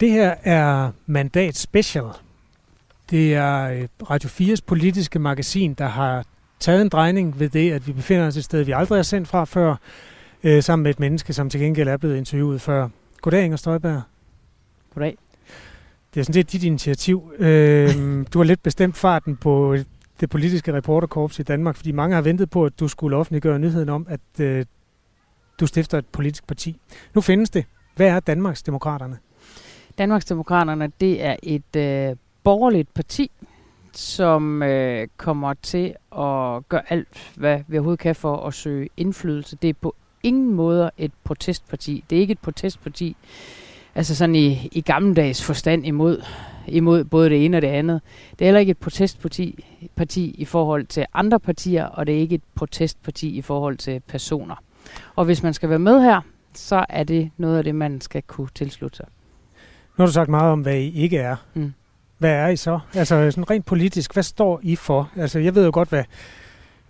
Det her er Mandat Special. Det er øh, Radio 4's politiske magasin, der har taget en drejning ved det, at vi befinder os et sted, vi aldrig har sendt fra før, øh, sammen med et menneske, som til gengæld er blevet interviewet før. Goddag, Inger Støjberg. Goddag. Det er sådan set dit initiativ. Øh, du har lidt bestemt farten på det politiske reporterkorps i Danmark, fordi mange har ventet på, at du skulle offentliggøre nyheden om, at øh, du stifter et politisk parti. Nu findes det. Hvad er Danmarks Demokraterne? Danmarksdemokraterne, det er et øh, borgerligt parti, som øh, kommer til at gøre alt, hvad vi overhovedet kan for at søge indflydelse. Det er på ingen måde et protestparti. Det er ikke et protestparti, altså sådan i, i gammeldags forstand imod, imod både det ene og det andet. Det er heller ikke et protestparti parti i forhold til andre partier, og det er ikke et protestparti i forhold til personer. Og hvis man skal være med her, så er det noget af det, man skal kunne tilslutte sig. Nu har du sagt meget om, hvad I ikke er. Mm. Hvad er I så? Altså sådan rent politisk, hvad står I for? Altså jeg ved jo godt, hvad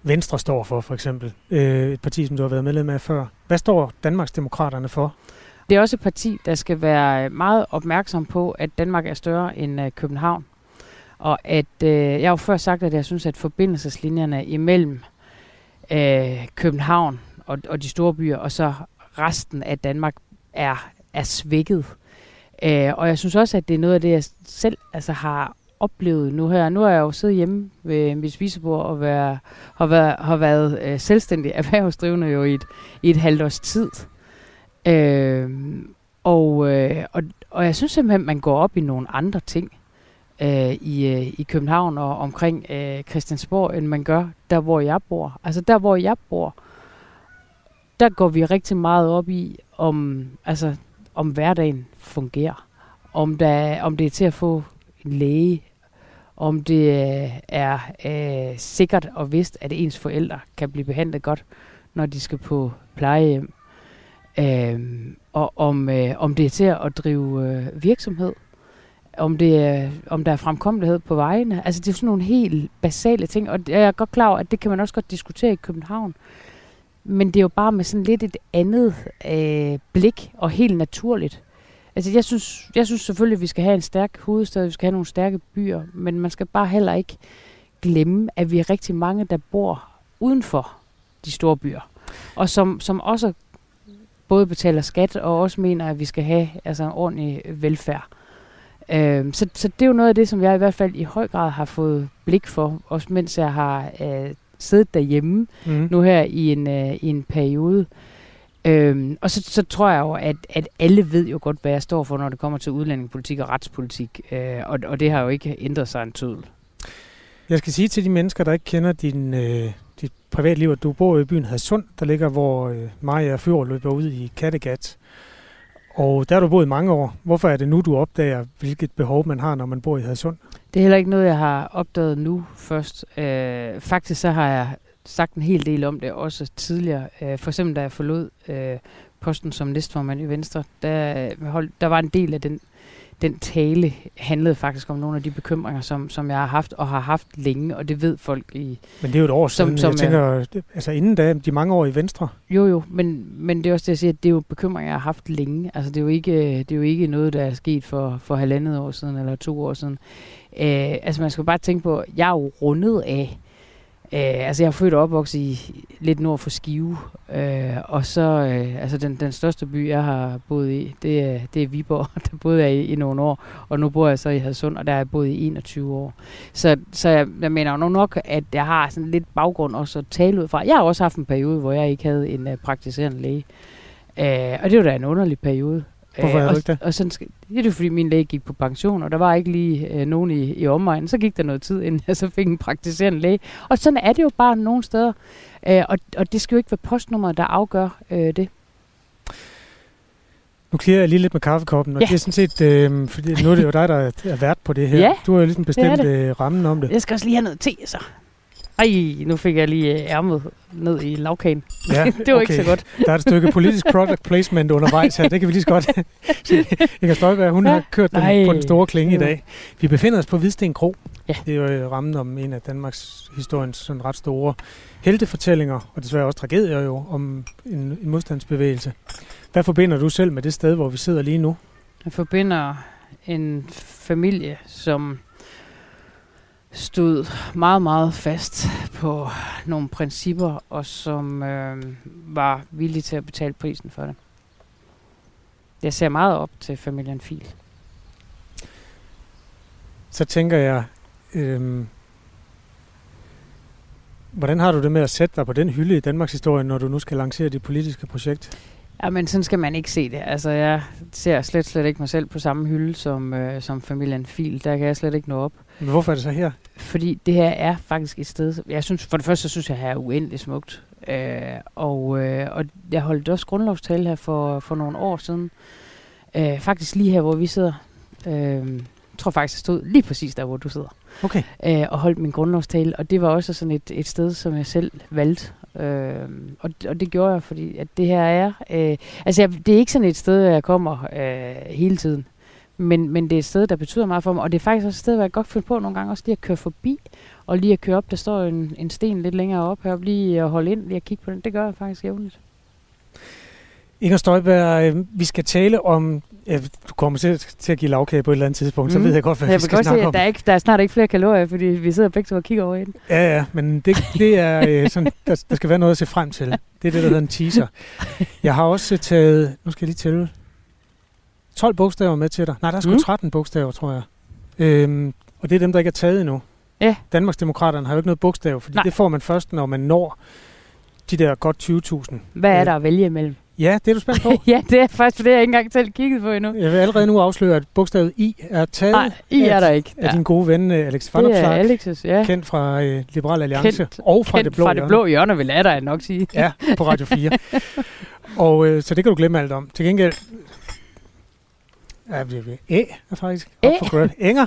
Venstre står for, for eksempel. Øh, et parti, som du har været medlem af før. Hvad står Danmarks Demokraterne for? Det er også et parti, der skal være meget opmærksom på, at Danmark er større end øh, København. Og at, øh, jeg har jo før sagt, at jeg synes, at forbindelseslinjerne imellem øh, København og, og de store byer, og så resten af Danmark er, er svækket. Øh, og jeg synes også, at det er noget af det, jeg selv altså, har oplevet nu her. Nu har jeg jo siddet hjemme ved mit spisebord og været, har været, har været øh, selvstændig erhvervsdrivende jo i et, i et halvt års tid. Øh, og, øh, og, og jeg synes simpelthen, at man går op i nogle andre ting øh, i, øh, i København og omkring øh, Christiansborg, end man gør der, hvor jeg bor. Altså der, hvor jeg bor, der går vi rigtig meget op i, om, altså, om hverdagen fungerer. Om, der, om det er til at få en læge, om det øh, er øh, sikkert og vist, at ens forældre kan blive behandlet godt, når de skal på plejehjem. Øh, og om, øh, om det er til at drive øh, virksomhed om, det er, om der er fremkommelighed på vejene. Altså det er sådan nogle helt basale ting, og jeg er godt klar over, at det kan man også godt diskutere i København. Men det er jo bare med sådan lidt et andet øh, blik, og helt naturligt. Altså jeg synes, jeg synes selvfølgelig, at vi skal have en stærk hovedstad, vi skal have nogle stærke byer, men man skal bare heller ikke glemme, at vi er rigtig mange, der bor uden for de store byer, og som, som også både betaler skat og også mener, at vi skal have altså, en ordentlig velfærd. Øh, så, så det er jo noget af det, som jeg i hvert fald i høj grad har fået blik for, også mens jeg har øh, siddet derhjemme mm. nu her i en, øh, i en periode. Øhm, og så, så tror jeg jo, at, at alle ved jo godt, hvad jeg står for, når det kommer til udlændingepolitik og retspolitik. Øh, og, og det har jo ikke ændret sig en tødel. Jeg skal sige til de mennesker, der ikke kender din, øh, dit privatliv, at du bor i byen Hadsund, der ligger, hvor øh, Maja Fjord løber ud i Kattegat. Og der har du boet mange år. Hvorfor er det nu, du opdager, hvilket behov man har, når man bor i Hadsund? Det er heller ikke noget, jeg har opdaget nu først. Øh, faktisk så har jeg sagt en hel del om det også tidligere. Øh, for eksempel da jeg forlod øh, posten som næstformand i Venstre, der, hold, der var en del af den den tale handlede faktisk om nogle af de bekymringer, som, som jeg har haft og har haft længe, og det ved folk i... Men det er jo et år siden, som, som jeg tænker, altså inden da, de mange år i Venstre. Jo, jo, men, men det er også det, jeg siger, at det er jo bekymringer, jeg har haft længe. Altså det er jo ikke, det er jo ikke noget, der er sket for, for halvandet år siden, eller to år siden. Øh, altså man skal bare tænke på, jeg er jo rundet af Øh, altså jeg er født og opvokset i lidt nord for Skive, øh, og så øh, altså den, den største by, jeg har boet i, det er, det er Viborg, der boede jeg i, i nogle år, og nu bor jeg så i Hadsund, og der har jeg boet i 21 år. Så, så jeg, jeg mener jo nok, at jeg har sådan lidt baggrund også at tale ud fra. Jeg har også haft en periode, hvor jeg ikke havde en uh, praktiserende læge, øh, og det var da en underlig periode. Hvorfor havde du ikke det? Og sådan, det er det, fordi min læge gik på pension, og der var ikke lige øh, nogen i, i omegnen. Så gik der noget tid, inden jeg så fik en praktiserende læge. Og sådan er det jo bare nogle steder. Øh, og, og det skal jo ikke være postnummeret, der afgør øh, det. Nu klirer jeg lige lidt med kaffekoppen, og ja. det er sådan set, øh, fordi nu er det jo dig, der er vært på det her. Ja, du har jo ligesom bestemt det det. Øh, rammen om det. Jeg skal også lige have noget te, så. Ej, nu fik jeg lige øh, ærmet ned i lavkagen. Ja, det var okay. ikke så godt. Der er et stykke politisk product placement undervejs her. Det kan vi lige så godt se. Inger Støjberg, hun ja. har kørt den på den store klinge ja. i dag. Vi befinder os på Hvidsten Kro. Ja. Det er jo øh, rammen om en af Danmarks historiens sådan ret store heltefortællinger, og desværre også tragedier jo, om en, en modstandsbevægelse. Hvad forbinder du selv med det sted, hvor vi sidder lige nu? Jeg forbinder en familie, som stod meget, meget fast på nogle principper, og som øh, var villige til at betale prisen for det. Jeg ser meget op til familien Fil. Så tænker jeg, øh, hvordan har du det med at sætte dig på den hylde i Danmarks historie, når du nu skal lancere dit politiske projekt? Ja, men sådan skal man ikke se det. Altså, jeg ser slet, slet ikke mig selv på samme hylde som, øh, som familien Fil. Der kan jeg slet ikke nå op. Men hvorfor er det så her? Fordi det her er faktisk et sted, jeg synes, for det første, så synes jeg, her er uendelig smukt. Øh, og, øh, og jeg holdt også grundlovstale her for, for nogle år siden. Øh, faktisk lige her, hvor vi sidder. Øh, jeg tror faktisk, jeg stod lige præcis der, hvor du sidder. Okay. Øh, og holdt min grundlovstale. Og det var også sådan et, et sted, som jeg selv valgte Øh, og, og det gjorde jeg, fordi at det her er... Øh, altså, jeg, det er ikke sådan et sted, jeg kommer øh, hele tiden. Men, men det er et sted, der betyder meget for mig. Og det er faktisk også et sted, hvor jeg godt finder på nogle gange også lige at køre forbi. Og lige at køre op, der står en, en sten lidt længere op heroppe, lige at holde ind, lige at kigge på den. Det gør jeg faktisk jævnligt. Inger Støjberg, øh, vi skal tale om du kommer til, til at give lavkage på et eller andet tidspunkt, mm. så ved jeg godt, hvad jeg vi skal snakke se, om. Der er, ikke, der er snart ikke flere kalorier, fordi vi sidder begge to og kigger over i den. Ja, ja, men det, det er øh, sådan, der, der skal være noget at se frem til. Det er det, der hedder en teaser. Jeg har også taget, nu skal jeg lige tælle, 12 bogstaver med til dig. Nej, der er sgu mm. 13 bogstaver, tror jeg. Øhm, og det er dem, der ikke er taget endnu. Ja. Danmarksdemokraterne har jo ikke noget bogstav, fordi Nej. det får man først, når man når de der godt 20.000. Hvad er der at vælge imellem? Ja, det er du spændt på. ja, det er faktisk for det, jeg ikke engang selv kigget på endnu. Jeg vil allerede nu afsløre, at bogstavet I er taget Nej, I er der ikke. af ja. din gode ven uh, Alex Van Det er Alex's, ja. Kendt fra uh, Liberal Alliance kendt, og fra kendt det blå fra det blå hjørne, vil jeg da nok sige. ja, på Radio 4. og uh, så det kan du glemme alt om. Til gengæld, Ja, det er faktisk. Æ? For Enger.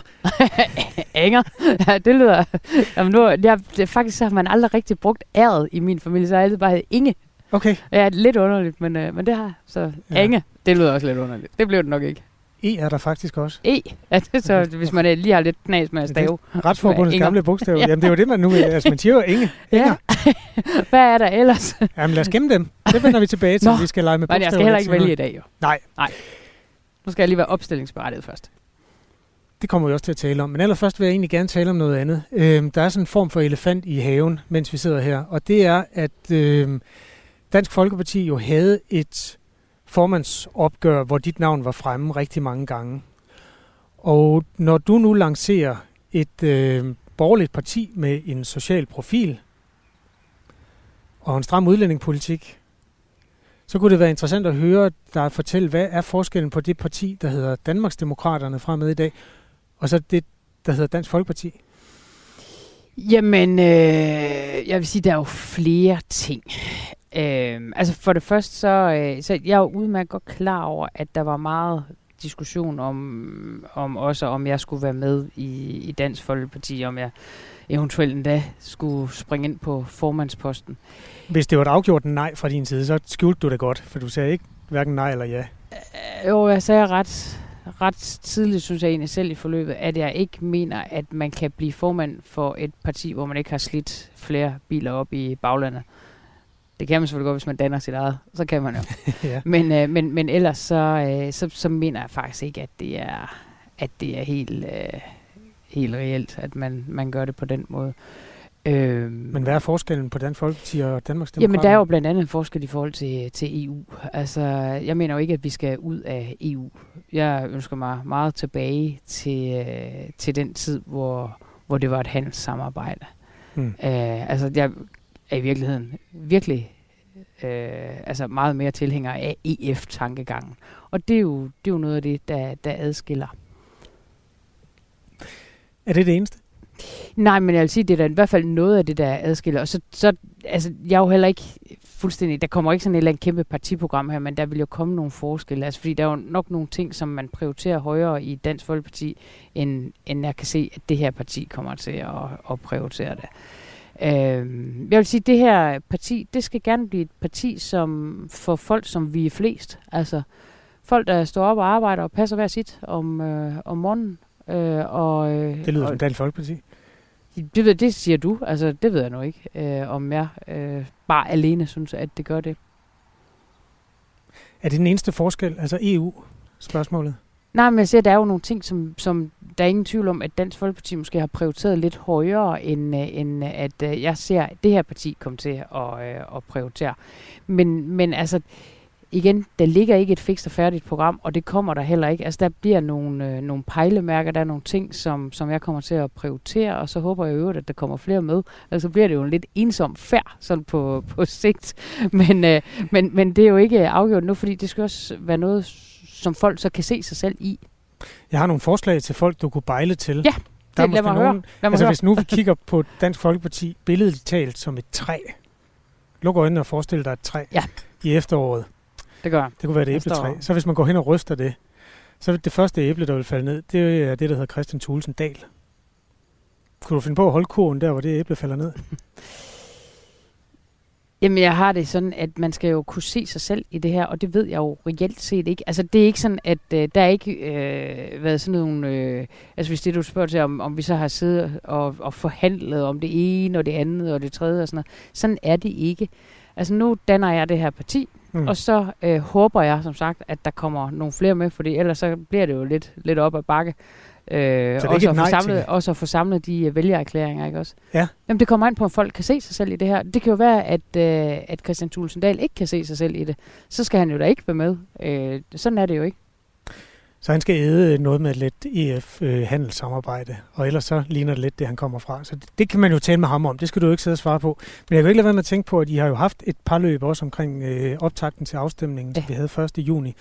Enger. Ja, det lyder... Jamen nu, jeg, det, faktisk så har man aldrig rigtig brugt æret i min familie, så har jeg altid bare Inge. Okay. Ja, lidt underligt, men, øh, men det har Så ja. Inge, det lyder også lidt underligt. Det blev det nok ikke. E er der faktisk også. E? Ja, det så, hvis man lige har lidt knas med at stave. Retsforbundets gamle bogstav. ja. Jamen, det er jo det, man nu... Altså, man siger jo Inge. Ja. Hvad er der ellers? Jamen, lad os gemme dem. Det vender vi tilbage til, Nå, vi skal lege med bogstaver. Men jeg skal heller ikke vælge i dag, jo. Nej. Nej. Nu skal jeg lige være opstillingsberettiget først. Det kommer vi også til at tale om. Men allerførst vil jeg egentlig gerne tale om noget andet. Øhm, der er sådan en form for elefant i haven, mens vi sidder her. Og det er, at øhm, Dansk Folkeparti jo havde et formandsopgør, hvor dit navn var fremme rigtig mange gange. Og når du nu lancerer et øh, borgerligt parti med en social profil og en stram udlændingepolitik, så kunne det være interessant at høre dig fortælle, hvad er forskellen på det parti, der hedder Danmarksdemokraterne fremad i dag, og så det, der hedder Dansk Folkeparti? Jamen, øh, jeg vil sige, der er jo flere ting. Øh, altså for det første, så, øh, så jeg er jo udmærket godt klar over, at der var meget diskussion om, om også, om jeg skulle være med i, i Dansk Folkeparti, om jeg eventuelt endda skulle springe ind på formandsposten. Hvis det var et afgjort nej fra din side, så skjulte du det godt, for du sagde ikke hverken nej eller ja. Øh, jo, jeg sagde ret, ret tidligt, synes jeg egentlig selv i forløbet, at jeg ikke mener, at man kan blive formand for et parti, hvor man ikke har slidt flere biler op i baglandet. Det kan man selvfølgelig godt, hvis man danner sit eget. Så kan man jo. ja. men, øh, men, men ellers så, øh, så, så mener jeg faktisk ikke, at det er, at det er helt, øh, helt reelt, at man, man gør det på den måde. Øh, Men hvad er forskellen på Dansk Folkeparti og Danmarks Demokrater? Jamen, der er jo blandt andet en forskel i forhold til, til EU. Altså, jeg mener jo ikke, at vi skal ud af EU. Jeg ønsker mig meget tilbage til, øh, til den tid, hvor, hvor det var et handelssamarbejde. Hmm. Øh, altså, jeg er i virkeligheden virkelig øh, altså meget mere tilhænger af EF-tankegangen. Og det er, jo, det er jo noget af det, der, der adskiller. Er det det eneste? Nej, men jeg vil sige, det er da i hvert fald noget af det, der adskiller. Og så, så altså, jeg er jo heller ikke fuldstændig, der kommer ikke sådan et eller andet kæmpe partiprogram her, men der vil jo komme nogle forskelle. Altså, fordi der er jo nok nogle ting, som man prioriterer højere i Dansk Folkeparti, end, end jeg kan se, at det her parti kommer til at, at prioritere det. Øh, jeg vil sige, at det her parti, det skal gerne blive et parti som for folk, som vi er flest. Altså folk, der står op og arbejder og passer hver sit om, øh, om morgenen. Øh, og, øh, det lyder og, som Dansk Folkeparti. Det, ved, det siger du. Altså, det ved jeg nu ikke, øh, om jeg øh, bare alene synes, at det gør det. Er det den eneste forskel, altså EU-spørgsmålet? Nej, men jeg siger, der er jo nogle ting, som, som der er ingen tvivl om, at Dansk Folkeparti måske har prioriteret lidt højere, end, øh, end at øh, jeg ser det her parti komme til at, øh, at prioritere. Men, men altså, igen, der ligger ikke et fikst og færdigt program, og det kommer der heller ikke. Altså, der bliver nogle, øh, nogle pejlemærker, der er nogle ting, som, som jeg kommer til at prioritere, og så håber jeg øvrigt, at der kommer flere med. Altså, så bliver det jo en lidt ensom færd, sådan på, på sigt. Men, øh, men, men det er jo ikke afgjort nu, fordi det skal også være noget, som folk så kan se sig selv i. Jeg har nogle forslag til folk, du kunne bejle til. Ja, der er lad mig nogen. Lad mig altså, høre. hvis nu vi kigger på Dansk Folkeparti billedligt talt som et træ. Luk øjnene og forestil dig et træ ja. i efteråret. Det gør Det kunne være et æbletræ. Så hvis man går hen og ryster det, så det første æble, der vil falde ned, det er det, der hedder Christian Thulesen Dal. Kunne du finde på at holde kurven der, hvor det æble falder ned? Jamen, jeg har det sådan, at man skal jo kunne se sig selv i det her, og det ved jeg jo reelt set ikke. Altså, det er ikke sådan, at øh, der er ikke øh, været sådan nogle... Øh, altså, hvis det du spørger til, om, om vi så har siddet og, og forhandlet om det ene og det andet og det tredje og sådan noget. Sådan er det ikke. Altså, nu danner jeg det her parti, mm. og så øh, håber jeg, som sagt, at der kommer nogle flere med, fordi ellers så bliver det jo lidt, lidt op ad bakke. Øh, så også, at få samlet, også at få samlet de uh, vælgererklæringer, ikke også? Ja. Jamen, det kommer an på, om folk kan se sig selv i det her. Det kan jo være, at, uh, at Christian Tulsendal ikke kan se sig selv i det. Så skal han jo da ikke være med. Uh, sådan er det jo ikke. Så han skal æde noget med lidt EF-handelssamarbejde, øh, og ellers så ligner det lidt det, han kommer fra. Så det, det kan man jo tale med ham om, det skal du ikke sidde og svare på. Men jeg kan ikke lade være med at tænke på, at I har jo haft et par løb også omkring øh, optakten til afstemningen, ja. som vi havde 1. juni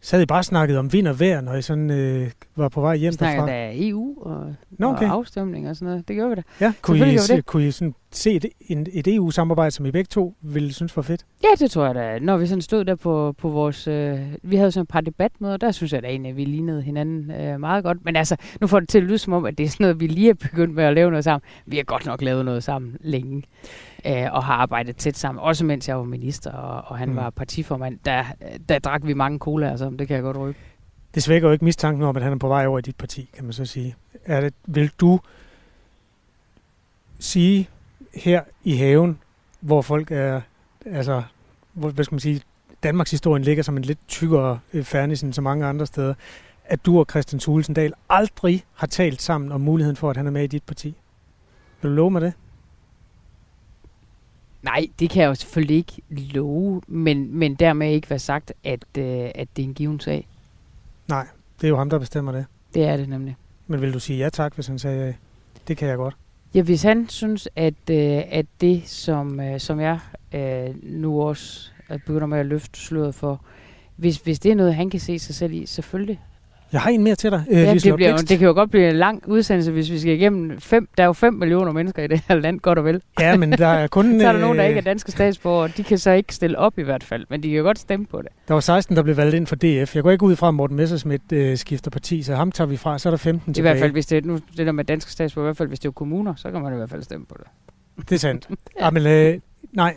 så havde I bare snakket om vind og vejr, når I sådan, øh, var på vej hjem derfra? Vi snakkede da EU og, Nå, okay. og afstemning og sådan noget. Det gjorde vi da. Ja, kunne I, se, kunne I sådan se et, en, et EU-samarbejde, som I begge to ville synes var fedt? Ja, det tror jeg da. Når vi sådan stod der på, på vores... Øh, vi havde sådan et par debatmøder, der synes jeg da egentlig, at vi lignede hinanden øh, meget godt. Men altså, nu får det til at lyde som om, at det er sådan noget, vi lige er begyndt med at lave noget sammen. Vi har godt nok lavet noget sammen længe øh, og har arbejdet tæt sammen. Også mens jeg var minister, og, og han mm. var partiformand. Der, der drak vi mange cola, altså, det kan jeg godt røbe. Det svækker jo ikke mistanken om, at han er på vej over i dit parti, kan man så sige. Er det, vil du sige her i haven, hvor folk er, altså, hvor, hvad skal man sige, Danmarks historien ligger som en lidt tykkere øh, fernis end så mange andre steder, at du og Christian Thulesen aldrig har talt sammen om muligheden for, at han er med i dit parti. Vil du love mig det? Nej, det kan jeg jo selvfølgelig ikke love, men, men dermed ikke være sagt, at, øh, at det er en given sag. Nej, det er jo ham, der bestemmer det. Det er det nemlig. Men vil du sige ja tak, hvis han sagde ja? Det kan jeg godt. Ja, hvis han synes, at, øh, at det, som, øh, som jeg øh, nu også begynder med at løfte sløret for, hvis, hvis det er noget, han kan se sig selv i, selvfølgelig, jeg har en mere til dig. Øh, ja, det, bliver, det kan jo godt blive en lang udsendelse, hvis vi skal igennem fem... Der er jo 5 millioner mennesker i det her land, godt og vel. Ja, men der er kun... så er der nogen, der ikke er danske statsborgere. De kan så ikke stille op i hvert fald, men de kan jo godt stemme på det. Der var 16, der blev valgt ind for DF. Jeg går ikke ud fra, at Morten Messersmith øh, skifter parti, så ham tager vi fra. Så er der 15 tilbage. I hvert fald, hvis det er, nu, det der med danske statsborgere, i hvert fald hvis det er kommuner, så kan man i hvert fald stemme på det. Det er sandt. ja. ja, men, øh, nej,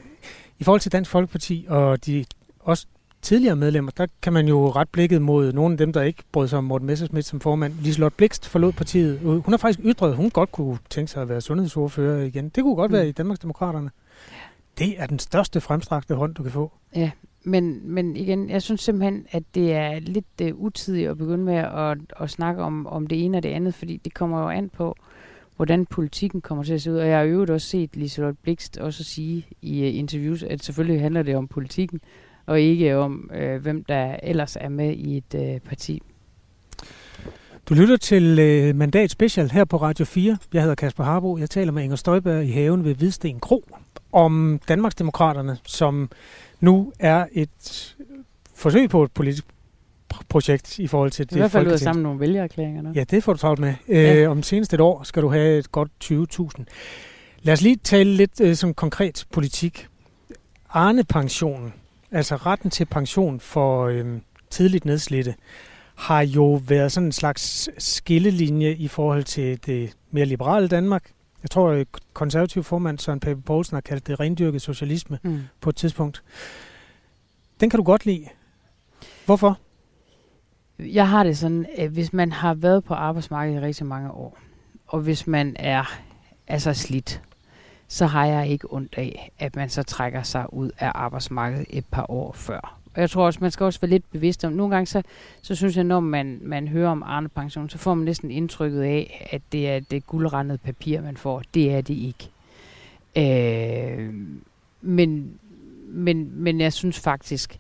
i forhold til Dansk Folkeparti og de også tidligere medlemmer, der kan man jo ret blikket mod nogle af dem, der ikke brød sig om Morten Messersmith som formand. Liselotte Blikst forlod partiet. Hun har faktisk ytret, at hun godt kunne tænke sig at være sundhedsordfører igen. Det kunne godt mm. være i Danmarksdemokraterne. Det er den største fremstrakte hånd, du kan få. Ja, men, men igen, jeg synes simpelthen, at det er lidt uh, utidigt at begynde med at, at snakke om, om det ene og det andet, fordi det kommer jo an på, hvordan politikken kommer til at se ud. Og jeg har jo også set Liselotte Blikst også sige i uh, interviews, at selvfølgelig handler det om politikken, og ikke om, øh, hvem der ellers er med i et øh, parti. Du lytter til øh, Mandat Special her på Radio 4. Jeg hedder Kasper Harbo. Jeg taler med Inger Støjberg i haven ved Hvidsten Kro om Danmarksdemokraterne, som nu er et forsøg på et politisk projekt i forhold til det I hvert fald ud sammen nogle vælgererklæringer. Ja, det får du travlt med. Ja. Øh, om senest et år skal du have et godt 20.000. Lad os lige tale lidt øh, som konkret politik. Arne-pensionen altså retten til pension for øhm, tidligt nedslidte, har jo været sådan en slags skillelinje i forhold til det mere liberale Danmark. Jeg tror, at konservativ formand Søren Pape Poulsen har kaldt det rendyrket socialisme mm. på et tidspunkt. Den kan du godt lide. Hvorfor? Jeg har det sådan, at hvis man har været på arbejdsmarkedet i rigtig mange år, og hvis man er altså slidt, så har jeg ikke ondt af, at man så trækker sig ud af arbejdsmarkedet et par år før. Og jeg tror også, man skal også være lidt bevidst om, nogle gange så, så synes jeg, når man, man hører om Arne Pension, så får man næsten indtrykket af, at det er det guldrendede papir, man får. Det er det ikke. Øh, men, men, men jeg synes faktisk,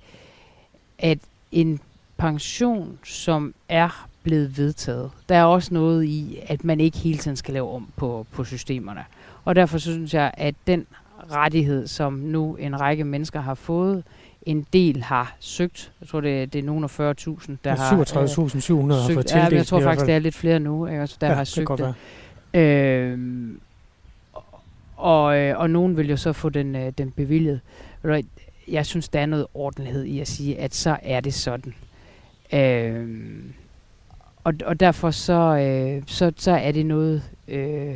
at en pension, som er blevet vedtaget, der er også noget i, at man ikke hele tiden skal lave om på, på systemerne. Og derfor synes jeg, at den rettighed, som nu en række mennesker har fået, en del har søgt. Jeg tror, det, det er nogen af 40.000, der har 37.700 øh, har fået tildelt. Ja, jeg tror faktisk, det er lidt flere nu, ikke? Altså, der ja, har søgt det. det. Øhm, og, øh, og nogen vil jo så få den, øh, den bevilget. Jeg synes, der er noget ordentlighed i at sige, at så er det sådan. Øhm, og, og derfor så, øh, så, så er det noget, øh,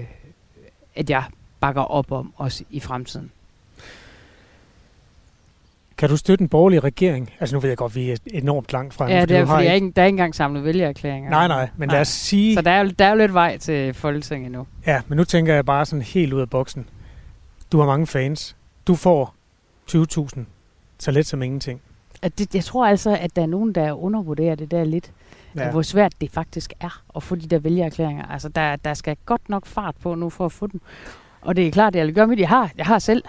at jeg bakker op om også i fremtiden. Kan du støtte en borgerlig regering? Altså nu ved jeg godt, vi er enormt langt fra. Ja, det er, fordi ikke, der er ikke engang samlet vælgererklæringer. Nej, nej, men nej. lad os sige... Så der er, der er jo lidt vej til Folketinget nu. Ja, men nu tænker jeg bare sådan helt ud af boksen. Du har mange fans. Du får 20.000. Så let som ingenting. At det, jeg tror altså, at der er nogen, der undervurderer det der lidt. Ja. Hvor svært det faktisk er at få de der vælgererklæringer. Altså, der, der skal godt nok fart på nu for at få dem. Og det er klart, at jeg vil gøre mit. Jeg har, jeg har selv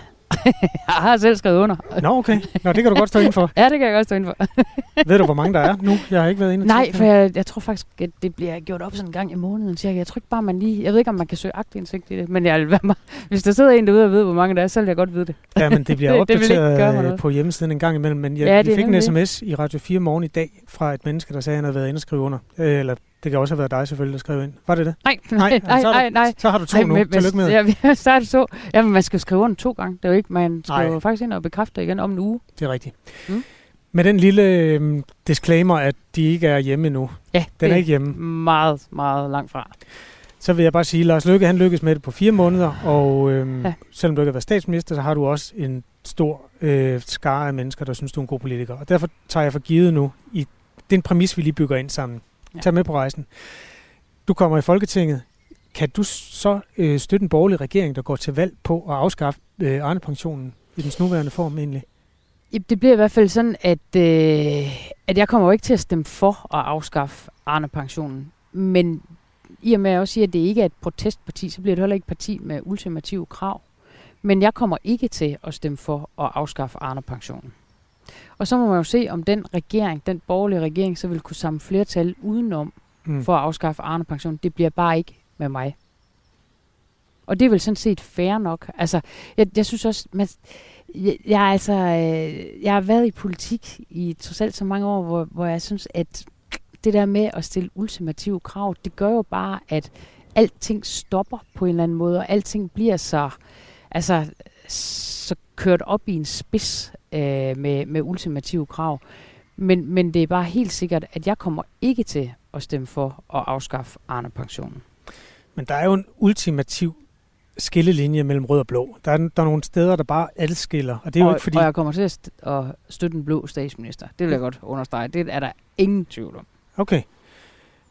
jeg har selv skrevet under. Nå, okay. Nå, det kan du godt stå ind for. ja, det kan jeg godt stå ind for. Ved du, hvor mange der er nu? Jeg har ikke været inde Nej, for jeg, jeg tror faktisk, at det bliver gjort op sådan en gang i måneden. Cirka. Jeg tror ikke bare, man lige... Jeg ved ikke, om man kan søge agtindsigt i det, men jeg vil være hvis der sidder en derude og ved, hvor mange der er, så vil jeg godt vide det. Ja, men det bliver opdateret det på hjemmesiden en gang imellem. Men jeg, ja, vi fik en sms i Radio 4 morgen i dag fra et menneske, der sagde, at han havde været inde og skrive under. Øh, eller det kan også have været dig selvfølgelig, der skrev ind. Var det det? Nej, nej, nej, så, nej, nej. Så har du to Ej, nu. Med, Tillykke med. Ja, så er det så. Jamen, man skal skrive under to gange. Det er jo ikke, man skriver nej. faktisk ind og bekræfter igen om en uge. Det er rigtigt. Mm. Med den lille øh, disclaimer, at de ikke er hjemme nu. Ja, den er ikke hjemme. meget, meget langt fra. Så vil jeg bare sige, at Lars Løkke han lykkedes med det på fire måneder, og øh, ja. selvom du ikke har været statsminister, så har du også en stor øh, skare af mennesker, der synes, du er en god politiker. Og derfor tager jeg for givet nu, i, det er en præmis, vi lige bygger ind sammen. Ja. Med på rejsen. Du kommer i Folketinget. Kan du så øh, støtte en borgerlig regering, der går til valg på at afskaffe øh, Arne-pensionen i den nuværende form egentlig? Det bliver i hvert fald sådan, at, øh, at jeg kommer jo ikke til at stemme for at afskaffe Arne-pensionen. Men i og med at jeg også siger, at det ikke er et protestparti, så bliver det heller ikke et parti med ultimative krav. Men jeg kommer ikke til at stemme for at afskaffe Arne-pensionen. Og så må man jo se, om den regering, den borgerlige regering, så vil kunne samle flertal udenom mm. for at afskaffe Arne pension. Det bliver bare ikke med mig. Og det er vel sådan set fair nok. Altså, jeg, jeg synes også, man, jeg, jeg, altså, øh, jeg har været i politik i trods alt så mange år, hvor, hvor jeg synes, at det der med at stille ultimative krav, det gør jo bare, at alting stopper på en eller anden måde, og alting bliver så, altså, så kørt op i en spids øh, med, med ultimative krav. Men, men det er bare helt sikkert, at jeg kommer ikke til at stemme for at afskaffe Arne-pensionen. Men der er jo en ultimativ skillelinje mellem rød og blå. Der er, der er nogle steder, der bare adskiller. Og, det er og, jo ikke fordi... og jeg kommer til at, st- at støtte en blå statsminister. Det vil jeg godt understrege. Det er der ingen tvivl om. Okay.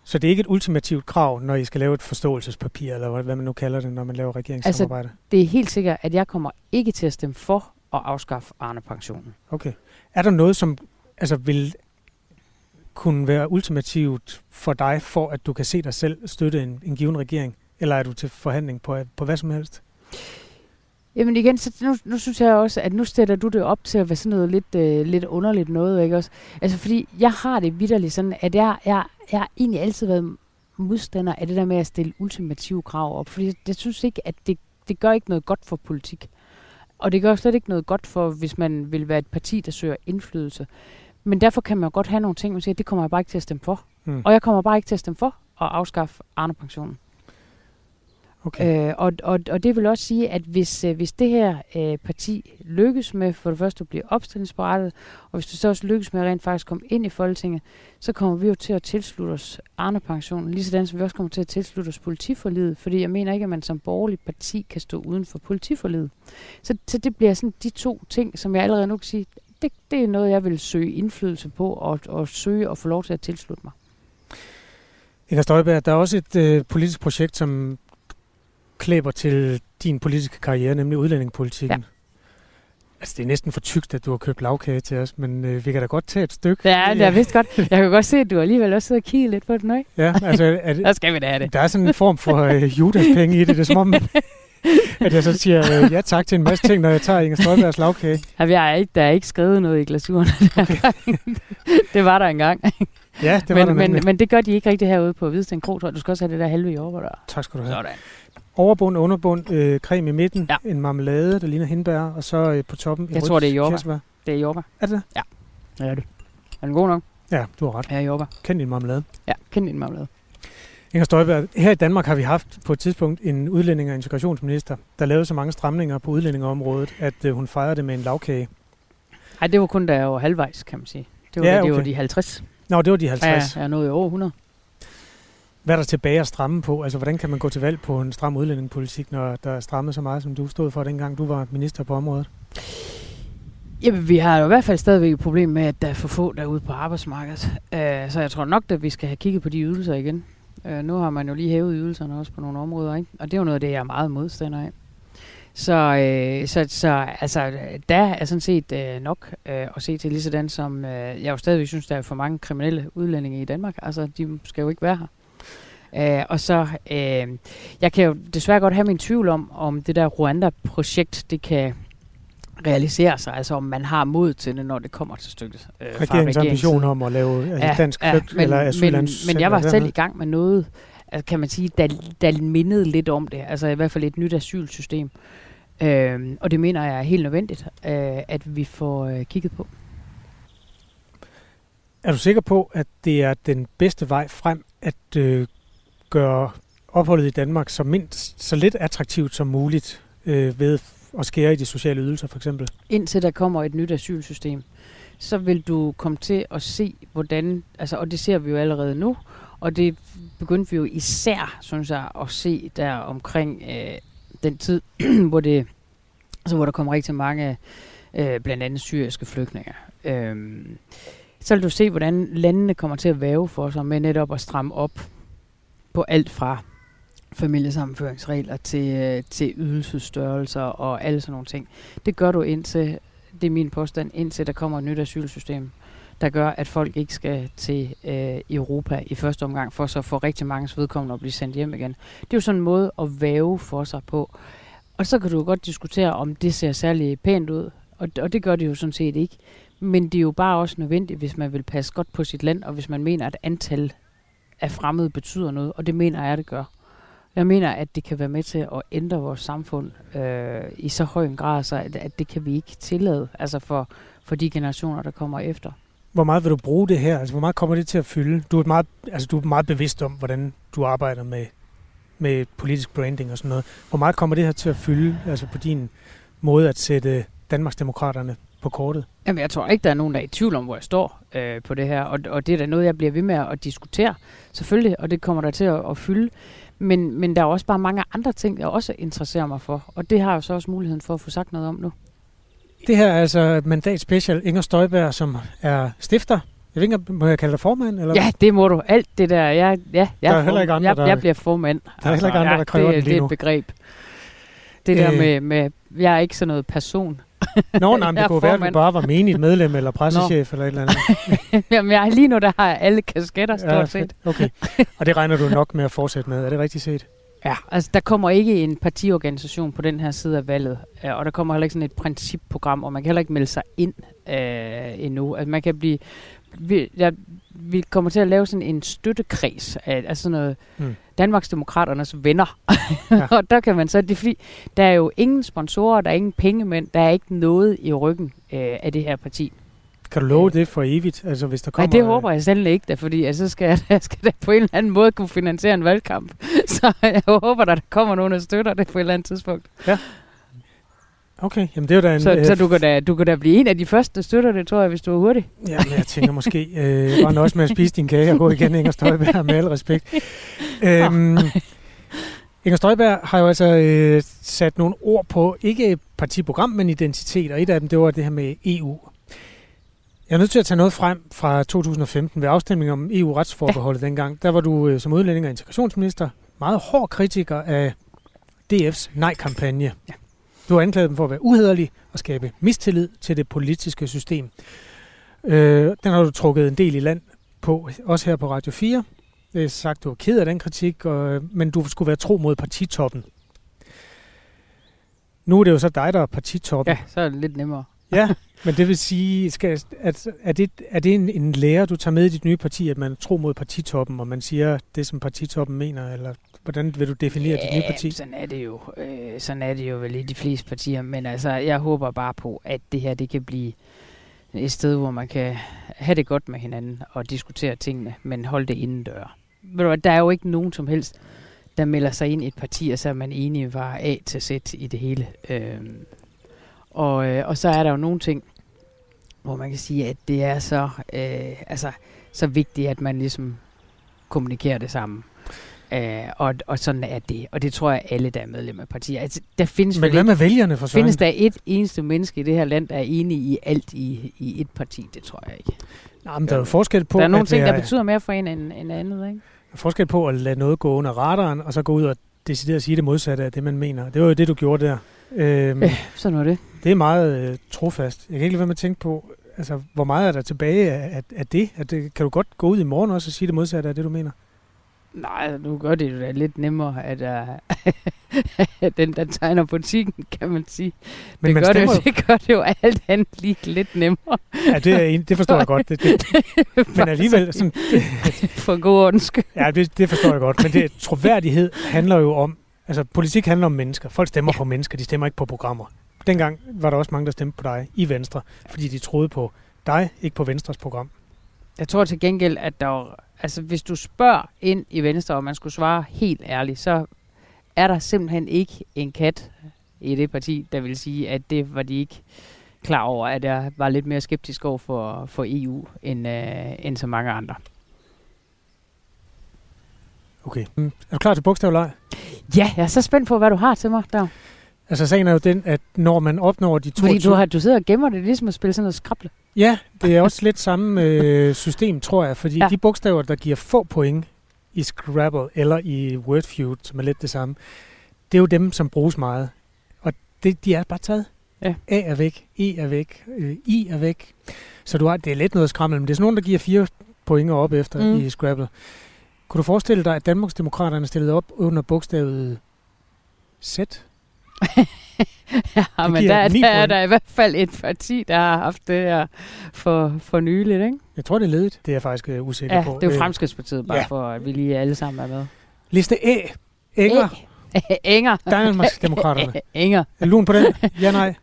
Så det er ikke et ultimativt krav, når I skal lave et forståelsespapir, eller hvad man nu kalder det, når man laver regeringssamarbejde? Altså, det er helt sikkert, at jeg kommer ikke til at stemme for at afskaffe Arne-pensionen. Okay. Er der noget, som altså, vil kunne være ultimativt for dig, for at du kan se dig selv støtte en, en given regering? Eller er du til forhandling på, på hvad som helst? Jamen igen, så nu, nu synes jeg også, at nu stiller du det op til at være sådan noget lidt, øh, lidt underligt noget, ikke også? Altså fordi jeg har det vidderligt sådan, at jeg, jeg, jeg har egentlig altid været modstander af det der med at stille ultimative krav op, fordi jeg synes ikke, at det, det gør ikke noget godt for politik. Og det gør slet ikke noget godt for, hvis man vil være et parti, der søger indflydelse. Men derfor kan man godt have nogle ting, man siger, det kommer jeg bare ikke til at stemme for. Hmm. Og jeg kommer bare ikke til at stemme for at afskaffe Arne-pensionen. Okay. Øh, og, og, og det vil også sige, at hvis, øh, hvis det her øh, parti lykkes med for det første at blive opstillingsberettet, og hvis det så også lykkes med at rent faktisk komme ind i Folketinget, så kommer vi jo til at tilslutte os Arne-pensionen, lige sådan som vi også kommer til at tilslutte os politiforlidet, fordi jeg mener ikke, at man som borgerlig parti kan stå uden for politiforlidet. Så, så det bliver sådan de to ting, som jeg allerede nu kan sige, det, det er noget, jeg vil søge indflydelse på, og, og søge at få lov til at tilslutte mig. Inger Støjberg, der er også et øh, politisk projekt, som klæber til din politiske karriere, nemlig udlændingepolitikken. Altså, det er næsten for tykt, at du har købt lavkage til os, men øh, vi kan da godt tage et stykke. Ja, det er vist godt. Jeg kan godt se, at du alligevel også sidder og kigger lidt på det nu, ikke? Ja, altså... Det, der skal vi da have det. Der er sådan en form for øh, Judas-penge i det. Det er som om, at jeg så siger øh, ja tak til en masse ting, når jeg tager Inger Støjbergs lavkage. Ja, jeg er ikke, der er ikke skrevet noget i glasuren. Okay. det var der engang. Ja, det var men, der men, men det gør de ikke rigtig herude på Hvidsten Kro, tror Du skal også have det der halve i over der. Tak skal du have. Sådan. Overbund, underbund, øh, creme i midten, ja. en marmelade, der ligner hindbær, og så øh, på toppen Jeg tror, det er jordbær. Det er jordbær. Er det Ja, det er det. Er den god nok? Ja, du har ret. Ja, jordbær. Kend din marmelade. Ja, kend din marmelade. Inger Støjberg, her i Danmark har vi haft på et tidspunkt en udlænding- og integrationsminister, der lavede så mange stramninger på udlændingeområdet, at øh, hun fejrede det med en lavkage. Nej, det var kun da jeg var halvvejs, kan man sige. Det var, ja, okay. det var de 50. Nå, det var de 50. Ja, jeg nåede over 100. Hvad er der tilbage at stramme på? Altså, hvordan kan man gå til valg på en stram udlændingepolitik, når der er strammet så meget, som du stod for, dengang du var minister på området? Jamen, vi har jo i hvert fald stadigvæk et problem med, at der er for få derude på arbejdsmarkedet. Uh, så jeg tror nok, at vi skal have kigget på de ydelser igen. Uh, nu har man jo lige hævet ydelserne også på nogle områder, ikke? Og det er jo noget af det, jeg er meget modstander af. Så, øh, så, så altså, der er sådan set øh, nok øh, at se til, lige sådan som øh, jeg jo stadigvæk synes, der er for mange kriminelle udlændinge i Danmark. Altså, de skal jo ikke være her. Øh, og så, øh, jeg kan jo desværre godt have min tvivl om, om det der Rwanda-projekt, det kan realisere sig, altså om man har mod til det, når det kommer til stykket. Øh, Regeringens ambition om at lave ja, dansk ja, men, eller. Men, men jeg var selv i gang med noget, altså, kan man sige, der, der mindede lidt om det, altså i hvert fald et nyt asylsystem. Øh, og det mener jeg er helt nødvendigt, øh, at vi får øh, kigget på. Er du sikker på, at det er den bedste vej frem at øh, gøre opholdet i Danmark så mindst så lidt attraktivt som muligt øh, ved at skære i de sociale ydelser for eksempel? Indtil der kommer et nyt asylsystem, så vil du komme til at se, hvordan, altså, og det ser vi jo allerede nu, og det begyndte vi jo især, synes jeg, at se der omkring øh, den tid, hvor det altså, hvor der kommer rigtig mange, øh, blandt andet syriske flygtninge. Øh, så vil du se, hvordan landene kommer til at væve for sig med netop at stramme op på alt fra familiesammenføringsregler til, øh, til ydelsesstørrelser og alle sådan nogle ting. Det gør du indtil, det er min påstand, indtil der kommer et nyt asylsystem, der gør, at folk ikke skal til øh, Europa i første omgang, for så få rigtig mange vedkommende at blive sendt hjem igen. Det er jo sådan en måde at væve for sig på. Og så kan du godt diskutere, om det ser særlig pænt ud, og, og det gør det jo sådan set ikke. Men det er jo bare også nødvendigt, hvis man vil passe godt på sit land, og hvis man mener, at antal af fremmede betyder noget, og det mener jeg, det gør. Jeg mener, at det kan være med til at ændre vores samfund øh, i så høj en grad, så at, at det kan vi ikke tillade altså for, for de generationer, der kommer efter. Hvor meget vil du bruge det her? Altså, hvor meget kommer det til at fylde? Du er, meget, altså, du er meget bevidst om, hvordan du arbejder med, med politisk branding og sådan noget. Hvor meget kommer det her til at fylde altså på din måde at sætte Danmarksdemokraterne på kortet? Jamen, jeg tror ikke, der er nogen, der er i tvivl om, hvor jeg står øh, på det her. Og, og det er da noget, jeg bliver ved med at diskutere, selvfølgelig, og det kommer der til at, at fylde. Men, men der er også bare mange andre ting, jeg også interesserer mig for. Og det har jeg så også muligheden for at få sagt noget om nu. Det her er altså mandat special Inger Støjberg, som er stifter. Jeg ved ikke, må jeg kalde dig formand? Eller? Ja, det må du. Alt det der. Jeg, ja, jeg, der er heller ikke andre, jeg, jeg bliver formand. Der er heller ikke andre, ja, der kræver det, den lige Det er et begreb. Det der øh. med, med, jeg er ikke sådan noget person. Nå, nej, men det kunne være, at du bare var menigt medlem eller pressechef eller et eller andet. Jamen, jeg, lige nu der har jeg alle kasketter stort ja, set. Okay, og det regner du nok med at fortsætte med. Er det rigtigt set? Ja, altså der kommer ikke en partiorganisation på den her side af valget, øh, og der kommer heller ikke sådan et principprogram, og man kan heller ikke melde sig ind øh, endnu. Altså man kan blive, vi, ja, vi kommer til at lave sådan en støttekreds af altså noget hmm. Danmarksdemokraternes venner. Ja. og der kan man så, det er fordi, der er jo ingen sponsorer, der er ingen pengemænd, der er ikke noget i ryggen øh, af det her parti. Kan du love det for evigt? Altså, hvis der kommer, Nej, det håber jeg selv ikke, da, fordi altså, så skal jeg, skal det på en eller anden måde kunne finansiere en valgkamp. Så jeg håber, at der kommer nogen, der støtter det på et eller andet tidspunkt. Ja. Okay, jamen det er jo da en... Så, øh, så du, kan da, du kan da blive en af de første, der støtter det, tror jeg, hvis du er hurtig. Ja, men jeg tænker måske, øh, bare også med at spise din kage og gå igen, Inger Støjberg, med al respekt. øhm, Inger Støjberg har jo altså øh, sat nogle ord på, ikke partiprogram, men identitet, og et af dem, det var det her med EU. Jeg er nødt til at tage noget frem fra 2015 ved afstemningen om EU-retsforbeholdet ja. dengang. Der var du øh, som udlænding og integrationsminister meget hård kritiker af DF's nej-kampagne. Ja. Du har anklaget dem for at være uhederlige og skabe mistillid til det politiske system. Øh, den har du trukket en del i land på, også her på Radio 4. Det er sagt, du er ked af den kritik, og, men du skulle være tro mod partitoppen. Nu er det jo så dig, der er partitoppen. Ja, så er det lidt nemmere. ja, men det vil sige, skal, at, er det, er det en, en lære, du tager med i dit nye parti, at man er tro mod partitoppen, og man siger det, som partitoppen mener, eller hvordan vil du definere ja, dit nye parti? sådan er det jo. Øh, sådan er det jo vel i de fleste partier, men altså, jeg håber bare på, at det her, det kan blive et sted, hvor man kan have det godt med hinanden og diskutere tingene, men holde det inden dør. Der er jo ikke nogen som helst, der melder sig ind i et parti, og så er man enige var A til Z i det hele. Øhm, og, øh, og så er der jo nogle ting, hvor man kan sige, at det er så, øh, altså, så vigtigt, at man ligesom kommunikerer det sammen. Øh, og, og sådan er det. Og det tror jeg, alle, der er medlem af partier. Altså, der findes Men hvad med vælgerne for Findes der et eneste menneske i det her land, der er enige i alt i, i et parti? Det tror jeg ikke. Nej, men der er jo forskel på... Der er nogle ting, der betyder mere for en end, end andet, ikke? Der er forskel på at lade noget gå under radaren, og så gå ud og decidere at sige det modsatte af det, man mener. Det var jo det, du gjorde der. Øhm, øh, sådan var det. Det er meget øh, trofast. Jeg kan ikke lade være med at tænke på, altså, hvor meget er der tilbage af, af, af det? At det? Kan du godt gå ud i morgen også og sige det modsatte af det, du mener? Nej, nu gør det jo da lidt nemmere, at uh, den, der tegner butikken, kan man sige. Men det, man gør det, jo, det gør det jo alt andet lige lidt nemmere. Ja, det, er, det forstår jeg godt. Det, det, men alligevel... Sådan, det, For god ordens Ja, det, det forstår jeg godt. Men det, troværdighed handler jo om... Altså, politik handler om mennesker. Folk stemmer ja. på mennesker, de stemmer ikke på programmer. Dengang var der også mange, der stemte på dig i Venstre, fordi de troede på dig, ikke på Venstres program. Jeg tror til gengæld, at der var, altså hvis du spørger ind i Venstre, og man skulle svare helt ærligt, så er der simpelthen ikke en kat i det parti, der vil sige, at det var de ikke klar over, at jeg var lidt mere skeptisk over for, for EU, end, øh, end så mange andre. Okay. Mm. Er du klar til bogstavleg? Ja, jeg er så spændt på, hvad du har til mig der. Altså sagen er jo den, at når man opnår de to... Fordi du, har, du sidder og gemmer det, ligesom at spille sådan noget skrable. Ja, det er også lidt samme øh, system, tror jeg, fordi ja. de bogstaver, der giver få point i Scrabble eller i Wordfeud, som er lidt det samme, det er jo dem, som bruges meget. Og det, de er bare taget. Ja. A er væk, E er væk, øh, I er væk. Så du har, det er lidt noget skrammel, men det er sådan nogen, der giver fire point op efter mm. i Scrabble. Kunne du forestille dig, at Danmarksdemokraterne stillede op under bogstavet Z? ja, men der, der er der i hvert fald et parti, der har haft det her for, for nyligt, ikke? Jeg tror, det er ledigt. Det er jeg faktisk uh, usikker ja, på. det er jo øh, Fremskridspartiet, bare ja. for at vi lige alle sammen er med. Liste A. Enger. Æ. Enger. Danmarksdemokraterne. Enger. Er lun på den? Ja, nej.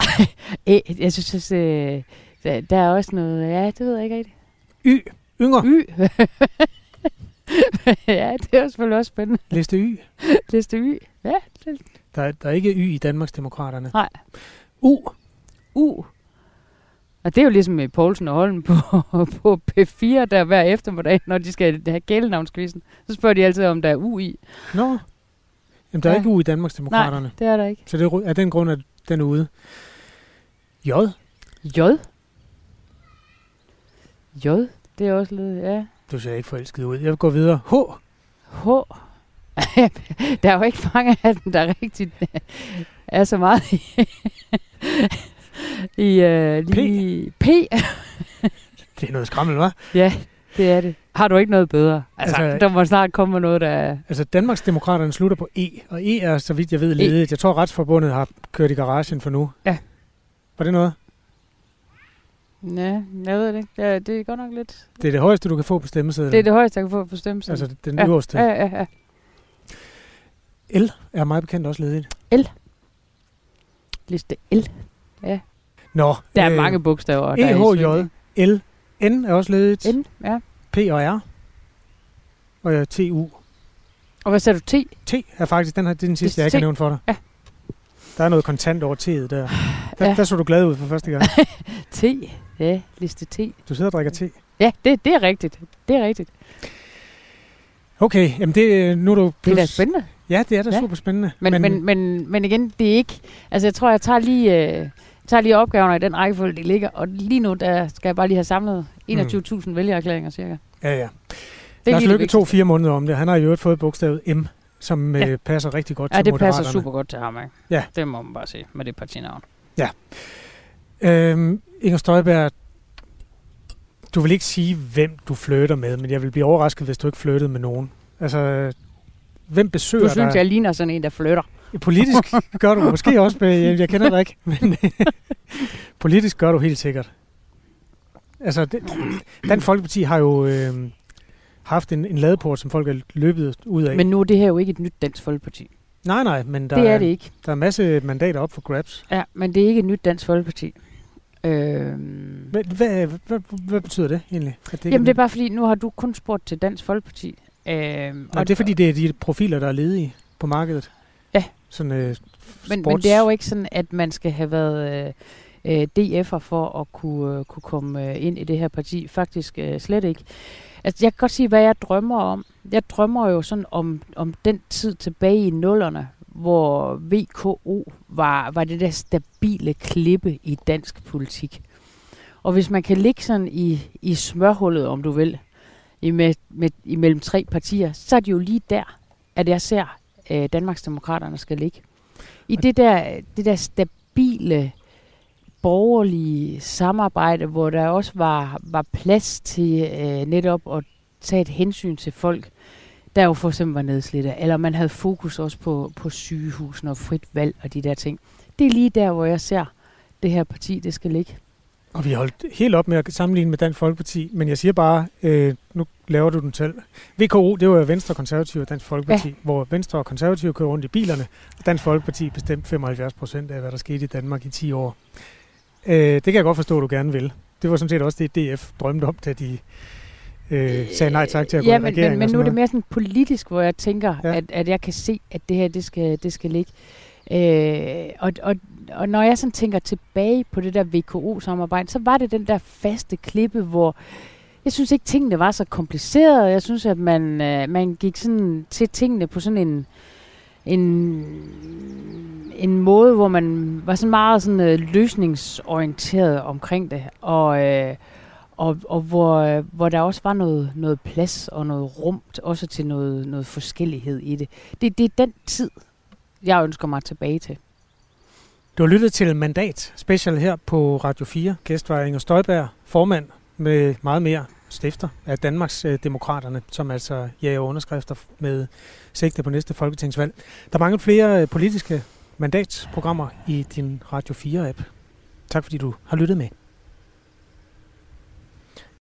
Æ, jeg synes, øh, der, der er også noget... Ja, det ved jeg ikke rigtigt. Y. Yngre. Y. ja, det er selvfølgelig også spændende. Liste Y. Liste Y. Ja, det, der, der er ikke Y i Danmarksdemokraterne. Nej. U. U. Og det er jo ligesom med Poulsen og Holm på, på P4, der hver eftermiddag, når de skal have gælenavnskvisten. Så spørger de altid, om der er U i. Nå. Jamen, der er ja. ikke U i Danmarksdemokraterne. Nej, det er der ikke. Så det er, er den grund, at den er ude. J. J. J. Det er også lidt, ja. Du ser ikke forelsket ud. Jeg vil gå videre. H. H. der er jo ikke mange af dem, der rigtig er så meget i, i uh, lige P. P. det er noget skræmmende, hva'? Ja, det er det. Har du ikke noget bedre? Altså, altså der må snart komme noget, der er... Altså, Danmarksdemokraterne slutter på E, og E er, så vidt jeg ved, ledet. E. Jeg tror, Retsforbundet har kørt i garagen for nu. Ja. Var det noget? Ja, jeg ved det ikke. Ja, det er godt nok lidt... Det er det højeste, du kan få på stemmesedlen? Det er det højeste, jeg kan få på stemmesedlen. Altså, den ja. øverste? Ja, ja, ja. L er meget bekendt også ledigt. L. Liste L. Ja. Nå. Der er øh, mange bogstaver. E, H, J, L. N er også ledigt. N, ja. P og R. Og ja, T, U. Og hvad sagde du? T? T er faktisk den her, det er den sidste, jeg ikke har nævnt for dig. Ja. Der er noget kontant over T'et der. Der, ja. der så du glad ud for første gang. T. Ja, liste T. Du sidder og drikker te. Ja, det, det er rigtigt. Det er rigtigt. Okay, jamen det, nu er du... Plus... Det er da spændende. Ja, det er da ja. super spændende. Men, men, men, men, men igen, det er ikke... Altså, jeg tror, jeg tager lige, øh, tager lige opgaverne i den rækkefølge, de ligger. Og lige nu, der skal jeg bare lige have samlet 21.000 mm. vælgererklæringer cirka. Ja, ja. Det Lars Lykke to fire måneder om det. Han har jo øvrigt fået bogstavet M som ja. øh, passer rigtig godt ja, til det Moderaterne. passer super godt til ham, ikke? Ja. Det må man bare sige, med det partinavn. Ja. Øhm, Inger Støjberg, du vil ikke sige, hvem du flytter med, men jeg vil blive overrasket, hvis du ikke flyttede med nogen. Altså, hvem besøger Du synes, dig? jeg ligner sådan en, der flytter. Politisk gør du måske også, men jeg, kender dig ikke. Men politisk gør du helt sikkert. Altså, det, Dansk Folkeparti har jo øh, haft en, en ladeport, som folk er løbet ud af. Men nu er det her jo ikke et nyt Dansk Folkeparti. nej, nej, men der, det er det ikke. der er masse mandater op for grabs. Ja, men det er ikke et nyt Dansk Folkeparti. Øhm, Hvad, hvad, hvad, hvad betyder det egentlig? At det jamen, det er bare fordi, nu har du kun spurgt til Dansk Folkeparti. Øhm, Nej, det er fordi, det er de profiler, der er ledige på markedet. Ja. Sådan, øh, men, sports... men det er jo ikke sådan, at man skal have været øh, øh, DF'er for at kunne, øh, kunne komme øh, ind i det her parti. Faktisk øh, slet ikke. Altså, jeg kan godt sige, hvad jeg drømmer om. Jeg drømmer jo sådan om, om den tid tilbage i nullerne, hvor VKO var, var det der stabile klippe i dansk politik. Og hvis man kan ligge sådan i, i smørhullet, om du vil, med, med, imellem tre partier, så er det jo lige der, at jeg ser, øh, Danmarksdemokraterne skal ligge. I det der, det der stabile borgerlige samarbejde, hvor der også var, var plads til øh, netop at tage et hensyn til folk, der jo for eksempel var nedslidte, eller man havde fokus også på, på sygehusene og frit valg og de der ting. Det er lige der, hvor jeg ser, det her parti, det skal ligge. Og vi har holdt helt op med at sammenligne med Dansk Folkeparti, men jeg siger bare, øh, nu laver du den selv. VKO, det var jo Venstre, Konservative og Dansk Folkeparti, ja. hvor Venstre og Konservative kører rundt i bilerne, og Dansk Folkeparti bestemt 75 procent af, hvad der skete i Danmark i 10 år. Øh, det kan jeg godt forstå, at du gerne vil. Det var sådan set også det, DF drømte om, da de øh, sagde nej tak til at gå ja, i men, regering. men, men nu er det mere sådan politisk, hvor jeg tænker, ja. at, at jeg kan se, at det her, det skal, det skal ligge. Øh, og, og, og når jeg sådan tænker tilbage på det der VKO-samarbejde, så var det den der faste klippe, hvor jeg synes ikke, tingene var så komplicerede. Jeg synes, at man, øh, man gik sådan til tingene på sådan en, en, en måde, hvor man var sådan meget sådan, øh, løsningsorienteret omkring det. Og, øh, og, og hvor, øh, hvor der også var noget, noget plads og noget rumt, også til noget, noget forskellighed i det. det. Det er den tid, jeg ønsker mig tilbage til. Du har lyttet til Mandat Special her på Radio 4. Gæst var Inger Støjberg, formand med meget mere stifter af Danmarks øh, Demokraterne, som altså jager underskrifter med sigte på næste folketingsvalg. Der mangler flere øh, politiske mandatsprogrammer i din Radio 4-app. Tak fordi du har lyttet med.